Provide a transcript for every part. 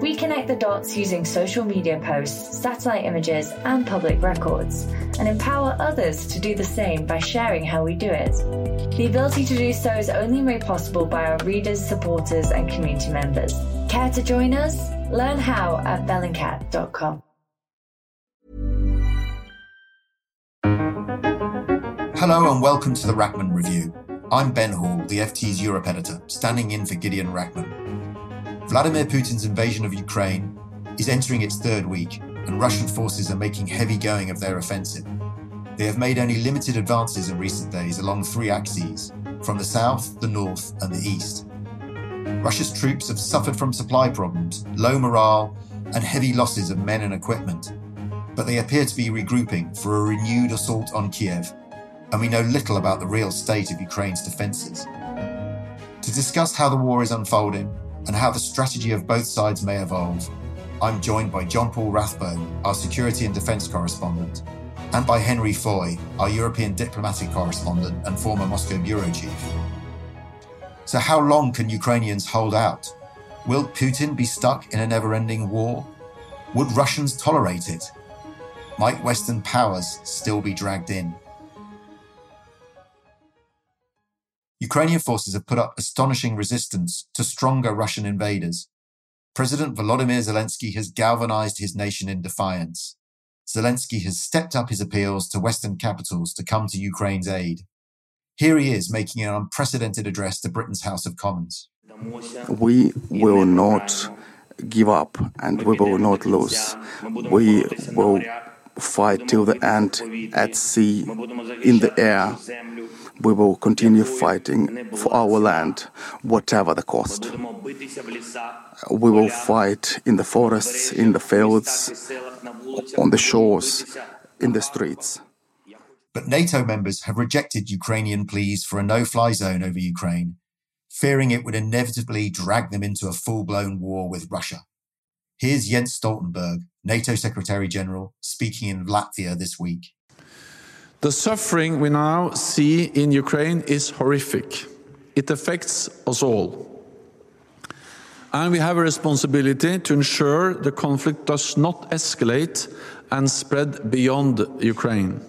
We connect the dots using social media posts, satellite images, and public records, and empower others to do the same by sharing how we do it. The ability to do so is only made possible by our readers, supporters, and community members. Care to join us? Learn how at bellingcat.com. Hello and welcome to the Rachman Review. I'm Ben Hall, the FT's Europe editor, standing in for Gideon Rachman. Vladimir Putin's invasion of Ukraine is entering its third week, and Russian forces are making heavy going of their offensive. They have made only limited advances in recent days along three axes from the south, the north, and the east. Russia's troops have suffered from supply problems, low morale, and heavy losses of men and equipment. But they appear to be regrouping for a renewed assault on Kiev, and we know little about the real state of Ukraine's defences. To discuss how the war is unfolding and how the strategy of both sides may evolve, I'm joined by John Paul Rathbone, our security and defence correspondent, and by Henry Foy, our European diplomatic correspondent and former Moscow bureau chief. So, how long can Ukrainians hold out? Will Putin be stuck in a never ending war? Would Russians tolerate it? Might Western powers still be dragged in? Ukrainian forces have put up astonishing resistance to stronger Russian invaders. President Volodymyr Zelensky has galvanized his nation in defiance. Zelensky has stepped up his appeals to Western capitals to come to Ukraine's aid. Here he is making an unprecedented address to Britain's House of Commons. We will not give up and we will not lose. We will fight till the end at sea, in the air. We will continue fighting for our land, whatever the cost. We will fight in the forests, in the fields, on the shores, in the streets. But NATO members have rejected Ukrainian pleas for a no fly zone over Ukraine, fearing it would inevitably drag them into a full blown war with Russia. Here's Jens Stoltenberg, NATO Secretary General, speaking in Latvia this week. The suffering we now see in Ukraine is horrific. It affects us all. And we have a responsibility to ensure the conflict does not escalate and spread beyond Ukraine.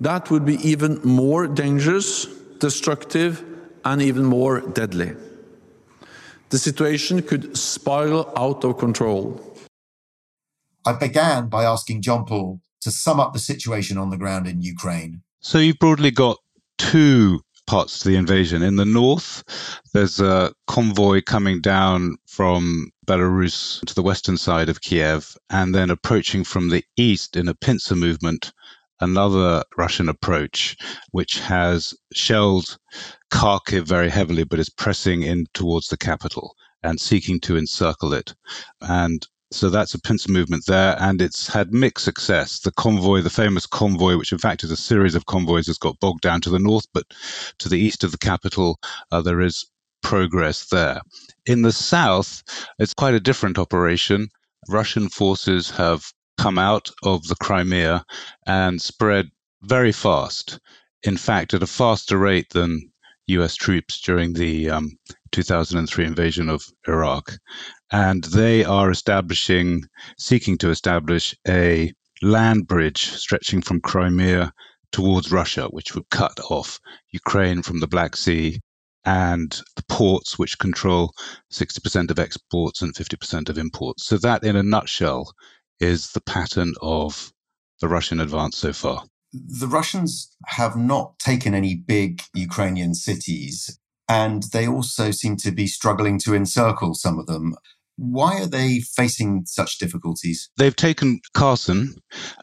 That would be even more dangerous, destructive, and even more deadly. The situation could spiral out of control. I began by asking John Paul to sum up the situation on the ground in Ukraine. So you've broadly got two parts to the invasion. In the north, there's a convoy coming down from Belarus to the western side of Kiev, and then approaching from the east in a pincer movement another Russian approach, which has shelled Kharkiv very heavily, but is pressing in towards the capital and seeking to encircle it. And so that's a pincer movement there, and it's had mixed success. The convoy, the famous convoy, which in fact is a series of convoys, has got bogged down to the north, but to the east of the capital, uh, there is progress there. In the south, it's quite a different operation. Russian forces have come out of the Crimea and spread very fast. In fact, at a faster rate than US troops during the um, 2003 invasion of Iraq. And they are establishing, seeking to establish a land bridge stretching from Crimea towards Russia, which would cut off Ukraine from the Black Sea and the ports, which control 60% of exports and 50% of imports. So, that in a nutshell is the pattern of the Russian advance so far? The Russians have not taken any big Ukrainian cities, and they also seem to be struggling to encircle some of them. Why are they facing such difficulties? They've taken Kherson,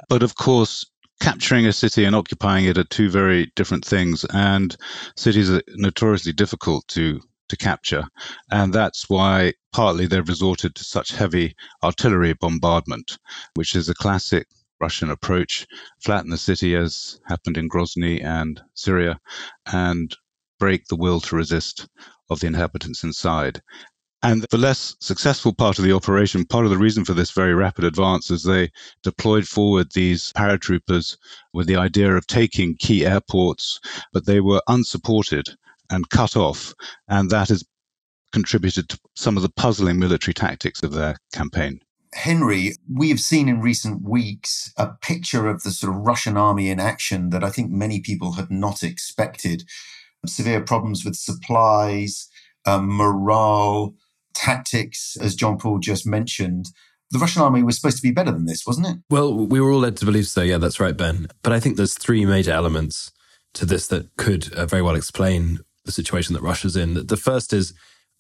but of course, capturing a city and occupying it are two very different things, and cities are notoriously difficult to to capture. And that's why partly they've resorted to such heavy artillery bombardment, which is a classic Russian approach flatten the city, as happened in Grozny and Syria, and break the will to resist of the inhabitants inside. And the less successful part of the operation, part of the reason for this very rapid advance is they deployed forward these paratroopers with the idea of taking key airports, but they were unsupported and cut off. And that has contributed to some of the puzzling military tactics of their campaign. Henry, we have seen in recent weeks a picture of the sort of Russian army in action that I think many people had not expected. Severe problems with supplies, um, morale, tactics, as John Paul just mentioned. The Russian army was supposed to be better than this, wasn't it? Well, we were all led to believe so. Yeah, that's right, Ben. But I think there's three major elements to this that could uh, very well explain the situation that Russia's in. The first is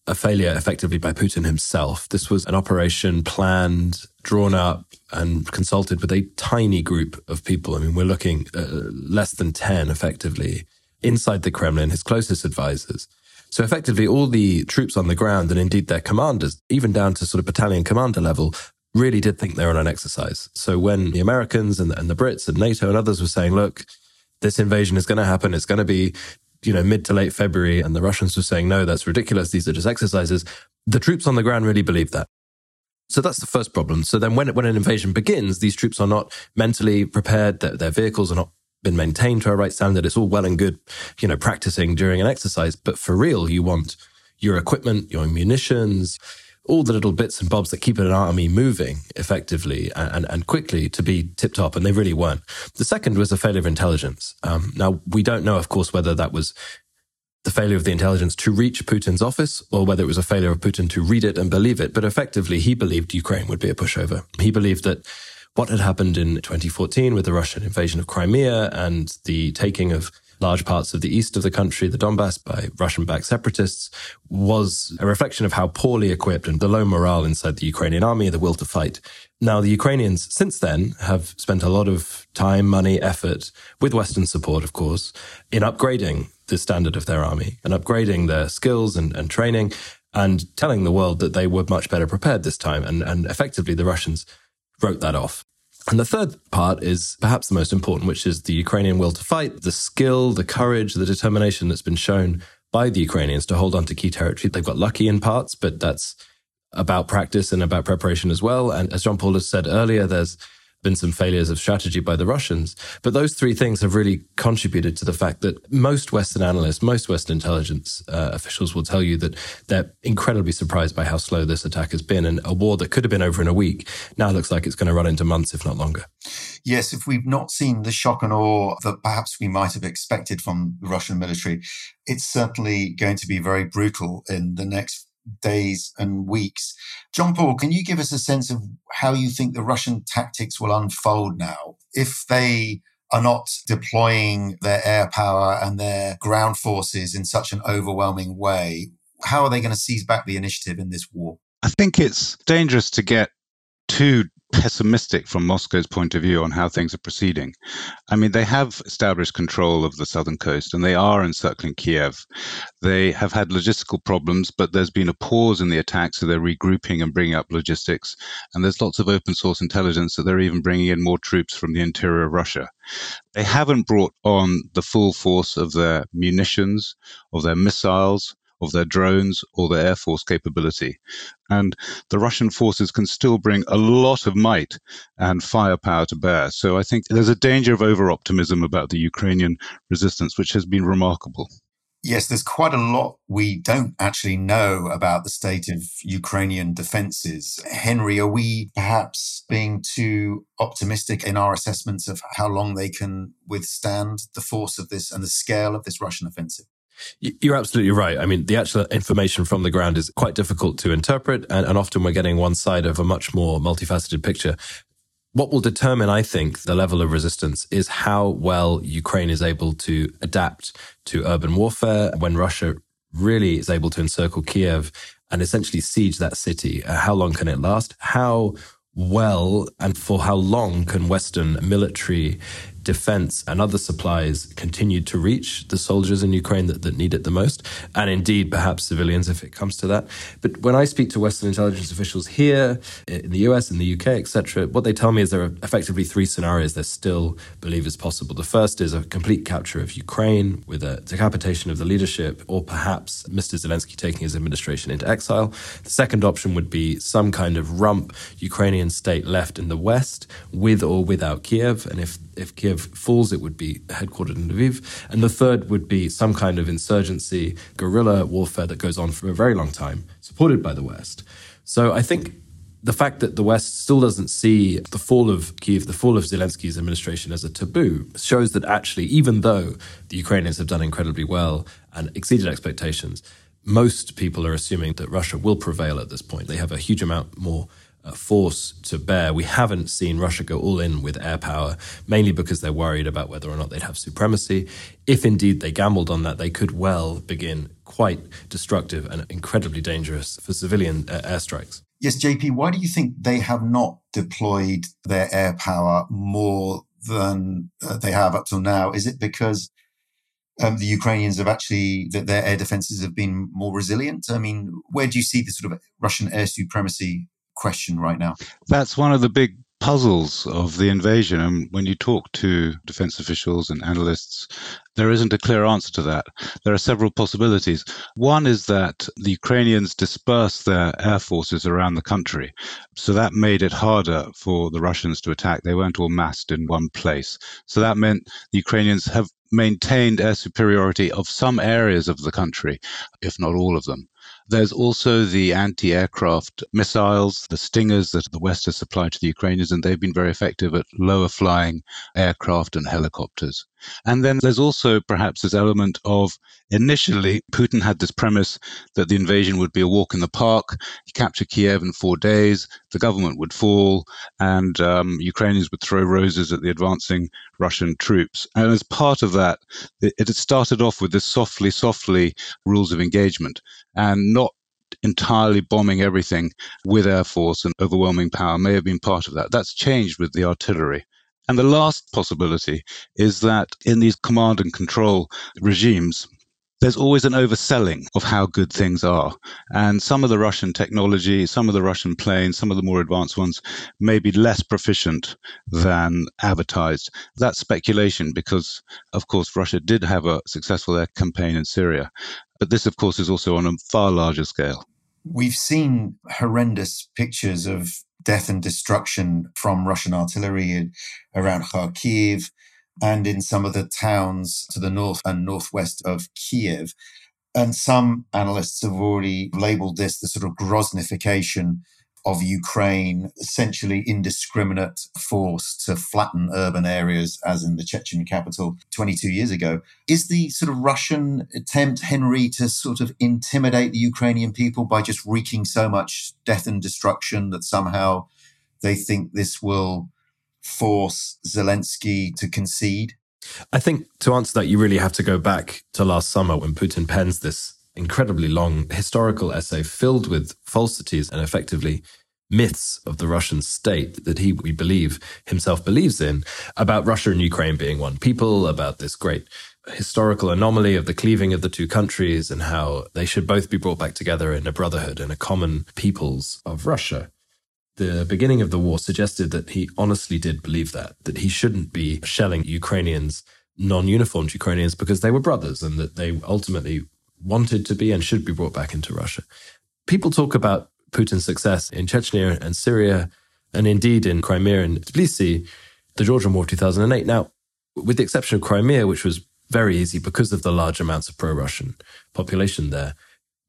a failure effectively by Putin himself. This was an operation planned, drawn up, and consulted with a tiny group of people. I mean, we're looking uh, less than 10 effectively inside the Kremlin, his closest advisors. So effectively, all the troops on the ground and indeed their commanders, even down to sort of battalion commander level, really did think they were on an exercise. So when the Americans and, and the Brits and NATO and others were saying, look, this invasion is going to happen, it's going to be you know, mid to late February, and the Russians were saying, no, that's ridiculous. These are just exercises. The troops on the ground really believed that. So that's the first problem. So then when, when an invasion begins, these troops are not mentally prepared. Their, their vehicles are not been maintained to a right standard. It's all well and good, you know, practicing during an exercise. But for real, you want your equipment, your munitions, all the little bits and bobs that keep an army moving effectively and, and quickly to be tip top, and they really weren't. The second was a failure of intelligence. Um, now, we don't know, of course, whether that was the failure of the intelligence to reach Putin's office or whether it was a failure of Putin to read it and believe it. But effectively, he believed Ukraine would be a pushover. He believed that what had happened in 2014 with the Russian invasion of Crimea and the taking of large parts of the east of the country, the Donbass, by Russian backed separatists, was a reflection of how poorly equipped and the low morale inside the Ukrainian army, the will to fight. Now, the Ukrainians since then have spent a lot of time, money, effort, with Western support, of course, in upgrading the standard of their army and upgrading their skills and, and training and telling the world that they were much better prepared this time. And, and effectively, the Russians wrote that off. And the third part is perhaps the most important, which is the Ukrainian will to fight, the skill, the courage, the determination that's been shown by the Ukrainians to hold on to key territory. They've got lucky in parts, but that's about practice and about preparation as well. And as John Paul has said earlier, there's been some failures of strategy by the Russians. But those three things have really contributed to the fact that most Western analysts, most Western intelligence uh, officials will tell you that they're incredibly surprised by how slow this attack has been. And a war that could have been over in a week now looks like it's going to run into months, if not longer. Yes, if we've not seen the shock and awe that perhaps we might have expected from the Russian military, it's certainly going to be very brutal in the next days and weeks. John Paul, can you give us a sense of how you think the Russian tactics will unfold now? If they are not deploying their air power and their ground forces in such an overwhelming way, how are they going to seize back the initiative in this war? I think it's dangerous to get too pessimistic from Moscow's point of view on how things are proceeding. I mean, they have established control of the southern coast and they are encircling Kiev. They have had logistical problems, but there's been a pause in the attack, so they're regrouping and bringing up logistics. And there's lots of open source intelligence that they're even bringing in more troops from the interior of Russia. They haven't brought on the full force of their munitions, of their missiles, of their drones or their air force capability. And the Russian forces can still bring a lot of might and firepower to bear. So I think there's a danger of over optimism about the Ukrainian resistance, which has been remarkable. Yes, there's quite a lot we don't actually know about the state of Ukrainian defenses. Henry, are we perhaps being too optimistic in our assessments of how long they can withstand the force of this and the scale of this Russian offensive? You're absolutely right. I mean, the actual information from the ground is quite difficult to interpret, and, and, often we're getting one side of a much more multifaceted picture. What will determine, I think, the level of resistance is how well Ukraine is able to adapt to urban warfare when Russia really is able to encircle Kiev and essentially siege that city. Uh, how long can it last? How well and for how long can Western military defense and other supplies continued to reach the soldiers in Ukraine that, that need it the most, and indeed perhaps civilians if it comes to that. But when I speak to Western intelligence officials here eh, in the US, in the UK, etc., what they tell me is there are effectively three scenarios they still believe is possible. The first is a complete capture of Ukraine with a decapitation of the leadership, or perhaps Mr. Zelensky taking his administration into exile. The second option would be some kind of rump Ukrainian state left in the West with or without Kiev. And if if Kiev falls, it would be headquartered in Lviv. And the third would be some kind of insurgency, guerrilla warfare that goes on for a very long time, supported by the West. So I think the fact that the West still doesn't see the fall of Kiev, the fall of Zelensky's administration as a taboo, shows that actually, even though the Ukrainians have done incredibly well and exceeded expectations, most people are assuming that Russia will prevail at this point. They have a huge amount more force to bear. We haven't seen Russia go all in with air power, mainly because they're worried about whether or not they'd have supremacy. If indeed they gambled on that, they could well begin quite destructive and incredibly dangerous for civilian uh, airstrikes. Yes, JP, why do you think they have not deployed their air power more than uh, they have up till now? Is it because um, the Ukrainians have actually that their air defenses have been more resilient? I mean, where do you see the sort of Russian air supremacy question right now. That's one of the big puzzles of the invasion. And when you talk to defense officials and analysts, there isn't a clear answer to that. There are several possibilities. One is that the Ukrainians dispersed their air forces around the country. So that made it harder for the Russians to attack. They weren't all massed in one place. So that meant the Ukrainians have maintained air superiority of some areas of the country, if not all of them. There's also the anti aircraft missiles, the Stingers that the West has supplied to the Ukrainians, and they've been very effective at lower flying aircraft and helicopters. And then there's also perhaps this element of initially Putin had this premise that the invasion would be a walk in the park. He captured Kiev in four days, the government would fall, and um, Ukrainians would throw roses at the advancing Russian troops. And as part of that, it, had started off with this softly, softly rules of engagement and not entirely bombing everything with air force and overwhelming power may have been part of that. That's changed with the artillery. And the last possibility is that in these command and control regimes, there's always an overselling of how good things are. And some of the Russian technology, some of the Russian planes, some of the more advanced ones may be less proficient than advertised. That's speculation because, of course, Russia did have a successful air campaign in Syria. But this, of course, is also on a far larger scale. We've seen horrendous pictures of death and destruction from Russian artillery around Kharkiv and in some of the towns to the north and northwest of Kiev. And some analysts have already labeled this the sort of Groznification of Ukraine, essentially indiscriminate force to flatten urban areas, as in the Chechen capital 22 years ago. Is the sort of Russian attempt, Henry, to sort of intimidate the Ukrainian people by just wreaking so much death and destruction that somehow they think this will force Zelensky to concede? I think to answer that, you really have to go back to last summer when Putin pens this incredibly long historical essay filled with falsities and effectively myths of the Russian state that he, we believe, himself believes in about Russia and Ukraine being one people, about this great historical anomaly of the cleaving of the two countries and how they should both be brought back together in a brotherhood and a common peoples of Russia. The beginning of the war suggested that he honestly did believe that, that he shouldn't be shelling Ukrainians, non uniformed Ukrainians, because they were brothers and that they ultimately wanted to be and should be brought back into Russia. People talk about Putin's success in Chechnya and Syria, and indeed in Crimea and Tbilisi, the Georgian War of 2008. Now, with the exception of Crimea, which was very easy because of the large amounts of pro Russian population there,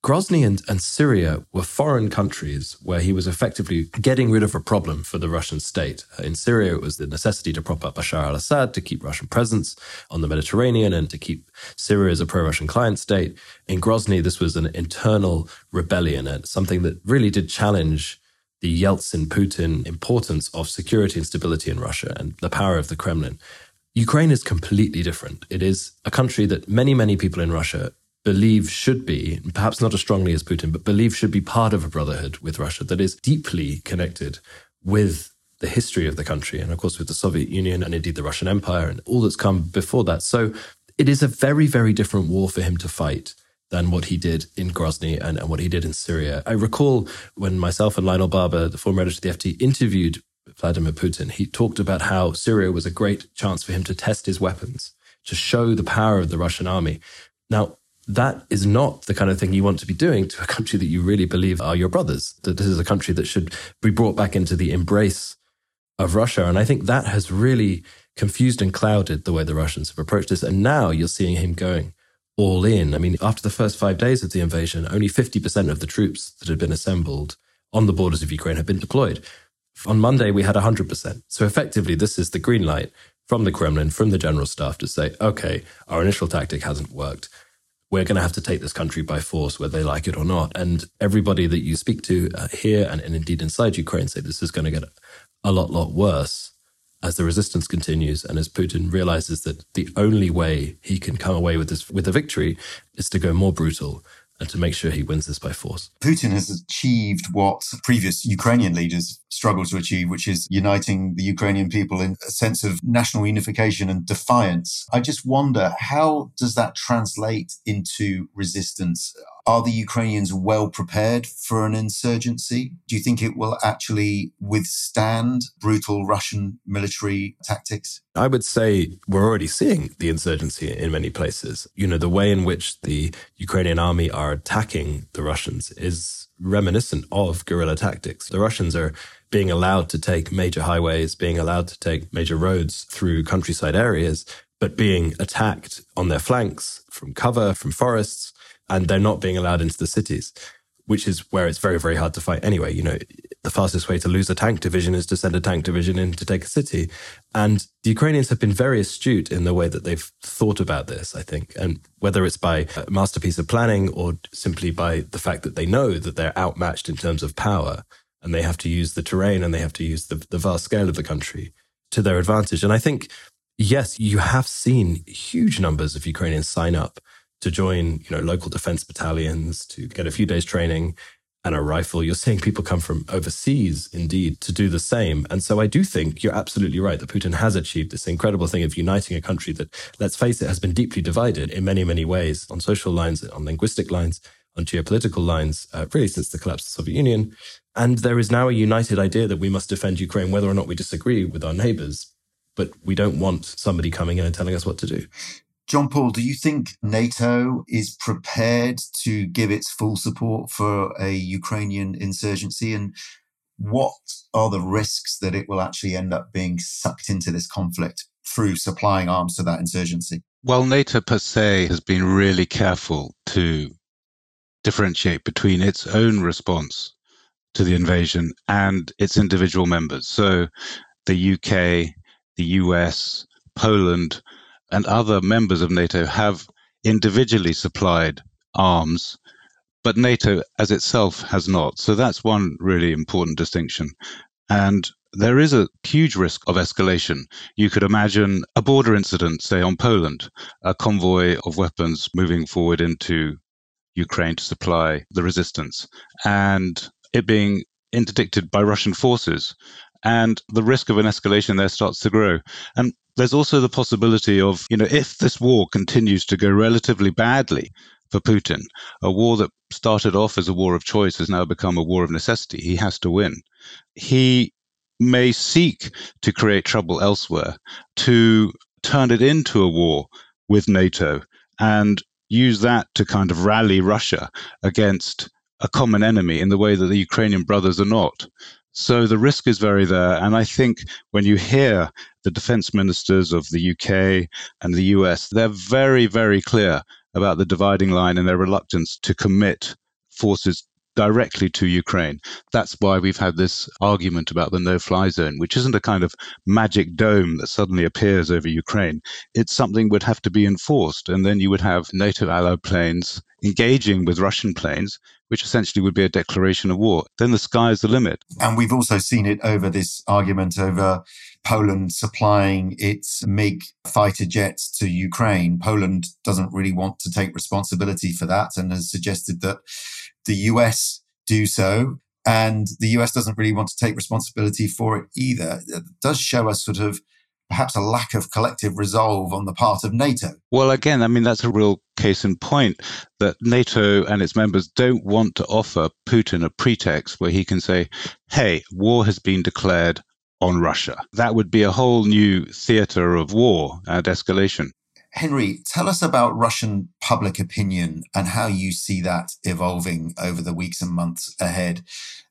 Grozny and, and Syria were foreign countries where he was effectively getting rid of a problem for the Russian state. Uh, in Syria, it was the necessity to prop up Bashar al Assad to keep Russian presence on the Mediterranean and to keep Syria as a pro Russian client state. In Grozny, this was an internal rebellion and something that really did challenge the Yeltsin Putin importance of security and stability in Russia and the power of the Kremlin. Ukraine is completely different. It is a country that many, many people in Russia believe should be, perhaps not as strongly as Putin, but believe should be part of a brotherhood with Russia that is deeply connected with the history of the country and, of course, with the Soviet Union and indeed the Russian Empire and all that's come before that. So it is a very, very different war for him to fight than what he did in Grozny and, and what he did in Syria. I recall when myself and Lionel Barber, the former editor of the FT, interviewed Vladimir Putin, he talked about how Syria was a great chance for him to test his weapons, to show the power of the Russian army. Now, that is not the kind of thing you want to be doing to a country that you really believe are your brothers. That this is a country that should be brought back into the embrace of Russia. And I think that has really confused and clouded the way the Russians have approached this. And now you're seeing him going all in. I mean, after the first five days of the invasion, only 50% of the troops that had been assembled on the borders of Ukraine had been deployed. On Monday, we had 100%. So effectively, this is the green light from the Kremlin, from the general staff to say, okay, our initial tactic hasn't worked. We're going to have to take this country by force, whether they like it or not. And everybody that you speak to uh, here and, and indeed inside Ukraine say this is going to get a lot, lot worse as the resistance continues and as Putin realizes that the only way he can come away with this with a victory is to go more brutal and to make sure he wins this by force. Putin has achieved what previous Ukrainian leaders struggled to achieve, which is uniting the Ukrainian people in a sense of national unification and defiance. I just wonder how does that translate into resistance? Are the Ukrainians well prepared for an insurgency? Do you think it will actually withstand brutal Russian military tactics? I would say we're already seeing the insurgency in many places. You know, the way in which the Ukrainian army are attacking the Russians is reminiscent of guerrilla tactics. The Russians are being allowed to take major highways, being allowed to take major roads through countryside areas, but being attacked on their flanks from cover, from forests, and they're not being allowed into the cities, which is where it's very, very hard to fight anyway. You know, the fastest way to lose a tank division is to send a tank division in to take a city. And the Ukrainians have been very astute in the way that they've thought about this, I think. And whether it's by a masterpiece of planning or simply by the fact that they know that they're outmatched in terms of power and they have to use the terrain and they have to use the, the vast scale of the country to their advantage. And I think, yes, you have seen huge numbers of Ukrainians sign up to join, you know, local defense battalions, to get a few days training and a rifle. You're seeing people come from overseas, indeed, to do the same. And so I do think you're absolutely right that Putin has achieved this incredible thing of uniting a country that, let's face it, has been deeply divided in many, many ways on social lines, on linguistic lines, on geopolitical lines, uh, really since the collapse of the Soviet Union. And there is now a united idea that we must defend Ukraine, whether or not we disagree with our neighbors. But we don't want somebody coming in and telling us what to do. John Paul, do you think NATO is prepared to give its full support for a Ukrainian insurgency? And what are the risks that it will actually end up being sucked into this conflict through supplying arms to that insurgency? Well, NATO per se has been really careful to differentiate between its own response to the invasion and its individual members. So the UK, the US, Poland, and other members of NATO have individually supplied arms, but NATO as itself has not. So that's one really important distinction. And there is a huge risk of escalation. You could imagine a border incident, say on Poland, a convoy of weapons moving forward into Ukraine to supply the resistance, and it being interdicted by Russian forces. And the risk of an escalation there starts to grow. And there's also the possibility of, you know, if this war continues to go relatively badly for Putin, a war that started off as a war of choice has now become a war of necessity. He has to win. He may seek to create trouble elsewhere, to turn it into a war with NATO and use that to kind of rally Russia against a common enemy in the way that the Ukrainian brothers are not. So the risk is very there. And I think when you hear the defense ministers of the UK and the US, they're very, very clear about the dividing line and their reluctance to commit forces directly to Ukraine. That's why we've had this argument about the no fly zone, which isn't a kind of magic dome that suddenly appears over Ukraine. It's something would have to be enforced. And then you would have NATO allied planes engaging with Russian planes, which essentially would be a declaration of war. Then the sky's the limit. And we've also seen it over this argument over Poland supplying its MiG fighter jets to Ukraine. Poland doesn't really want to take responsibility for that and has suggested that the US do so. And the US doesn't really want to take responsibility for it either. It does show us sort of perhaps a lack of collective resolve on the part of NATO. Well, again, I mean, that's a real case in point that NATO and its members don't want to offer Putin a pretext where he can say, hey, war has been declared on Russia. That would be a whole new theater of war and escalation. Henry, tell us about Russian public opinion and how you see that evolving over the weeks and months ahead.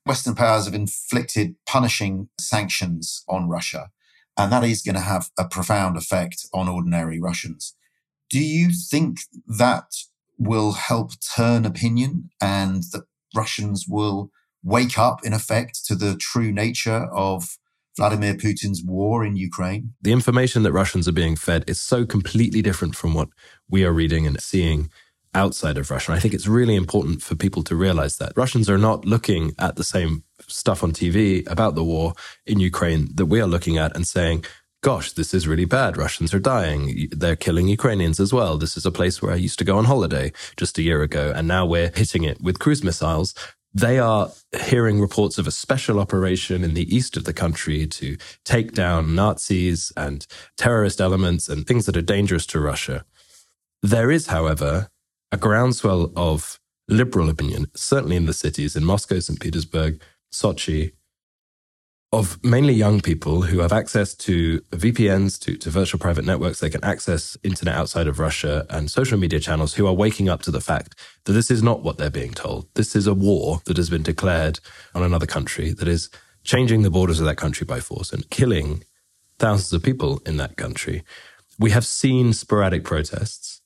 Western powers have inflicted punishing sanctions on Russia, and that is going to have a profound effect on ordinary Russians. Do you think that will help turn opinion and that Russians will wake up, in effect, to the true nature of Vladimir Putin's war in Ukraine? The information that Russians are being fed is so completely different from what we are reading and seeing outside of Russia. And I think it's really important for people to realize that Russians are not looking at the same stuff on TV about the war in Ukraine that we are looking at and saying, gosh, this is really bad. Russians are dying. They're killing Ukrainians as well. This is a place where I used to go on holiday just a year ago. And now we're hitting it with cruise missiles they are hearing reports of a special operation in the east of the country to take down Nazis and terrorist elements and things that are dangerous to Russia. There is, however, a groundswell of liberal opinion, certainly in the cities, in Moscow, St. Petersburg, Sochi, of mainly young people who have access to VPNs, to, to virtual private networks. They can access internet outside of Russia and social media channels who are waking up to the fact that this is not what they're being told. This is a war that has been declared on another country that is changing the borders of that country by force and killing thousands of people in that country. We have seen sporadic protests,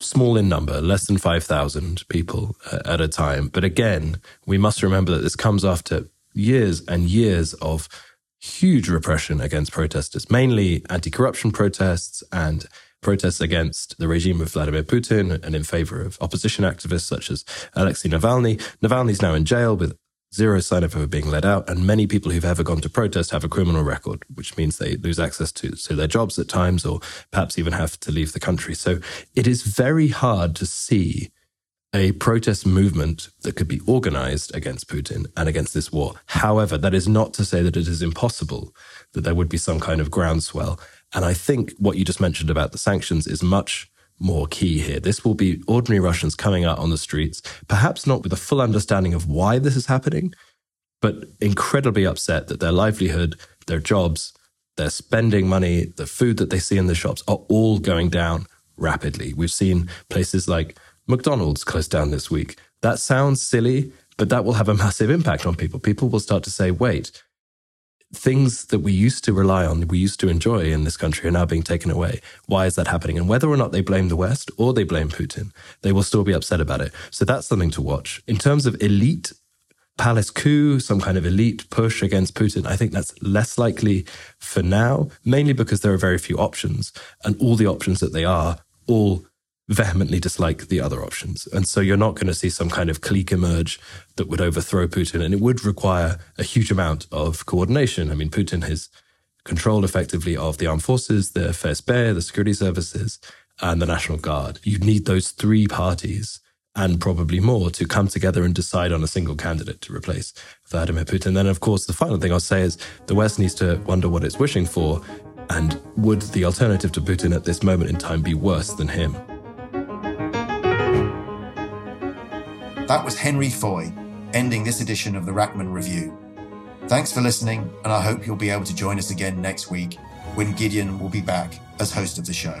small in number, less than 5,000 people uh, at a time. But again, we must remember that this comes after years and years of huge repression against protesters, mainly anti corruption protests and protests against the regime of Vladimir Putin and in favor of opposition activists such as Alexei Navalny. Navalny is now in jail with zero sign of ever being let out, and many people who've ever gone to protest have a criminal record, which means they lose access to, to their jobs at times or perhaps even have to leave the country. So it is very hard to see a protest movement that could be organized against Putin and against this war. However, that is not to say that it is impossible that there would be some kind of groundswell. And I think what you just mentioned about the sanctions is much more key here. This will be ordinary Russians coming out on the streets, perhaps not with a full understanding of why this is happening, but incredibly upset that their livelihood, their jobs, their spending money, the food that they see in the shops are all going down rapidly. We've seen places like McDonald's closed down this week. That sounds silly, but that will have a massive impact on people. People will start to say, wait, things that we used to rely on, we used to enjoy in this country are now being taken away. Why is that happening? And whether or not they blame the West or they blame Putin, they will still be upset about it. So that's something to watch. In terms of elite palace coup, some kind of elite push against Putin, I think that's less likely for now, mainly because there are very few options. And all the options that they are all vehemently dislike the other options. And so you're not going to see some kind of clique emerge that would overthrow Putin. And it would require a huge amount of coordination. I mean, Putin has control effectively of the armed forces, the FSB, the security services, and the National Guard. You need those three parties and probably more to come together and decide on a single candidate to replace Vladimir Putin. And then, of course, the final thing I'll say is the West needs to wonder what it's wishing for. And would the alternative to Putin at this moment in time be worse than him? That was Henry Foy, ending this edition of the Rachman Review. Thanks for listening, and I hope you'll be able to join us again next week when Gideon will be back as host of the show.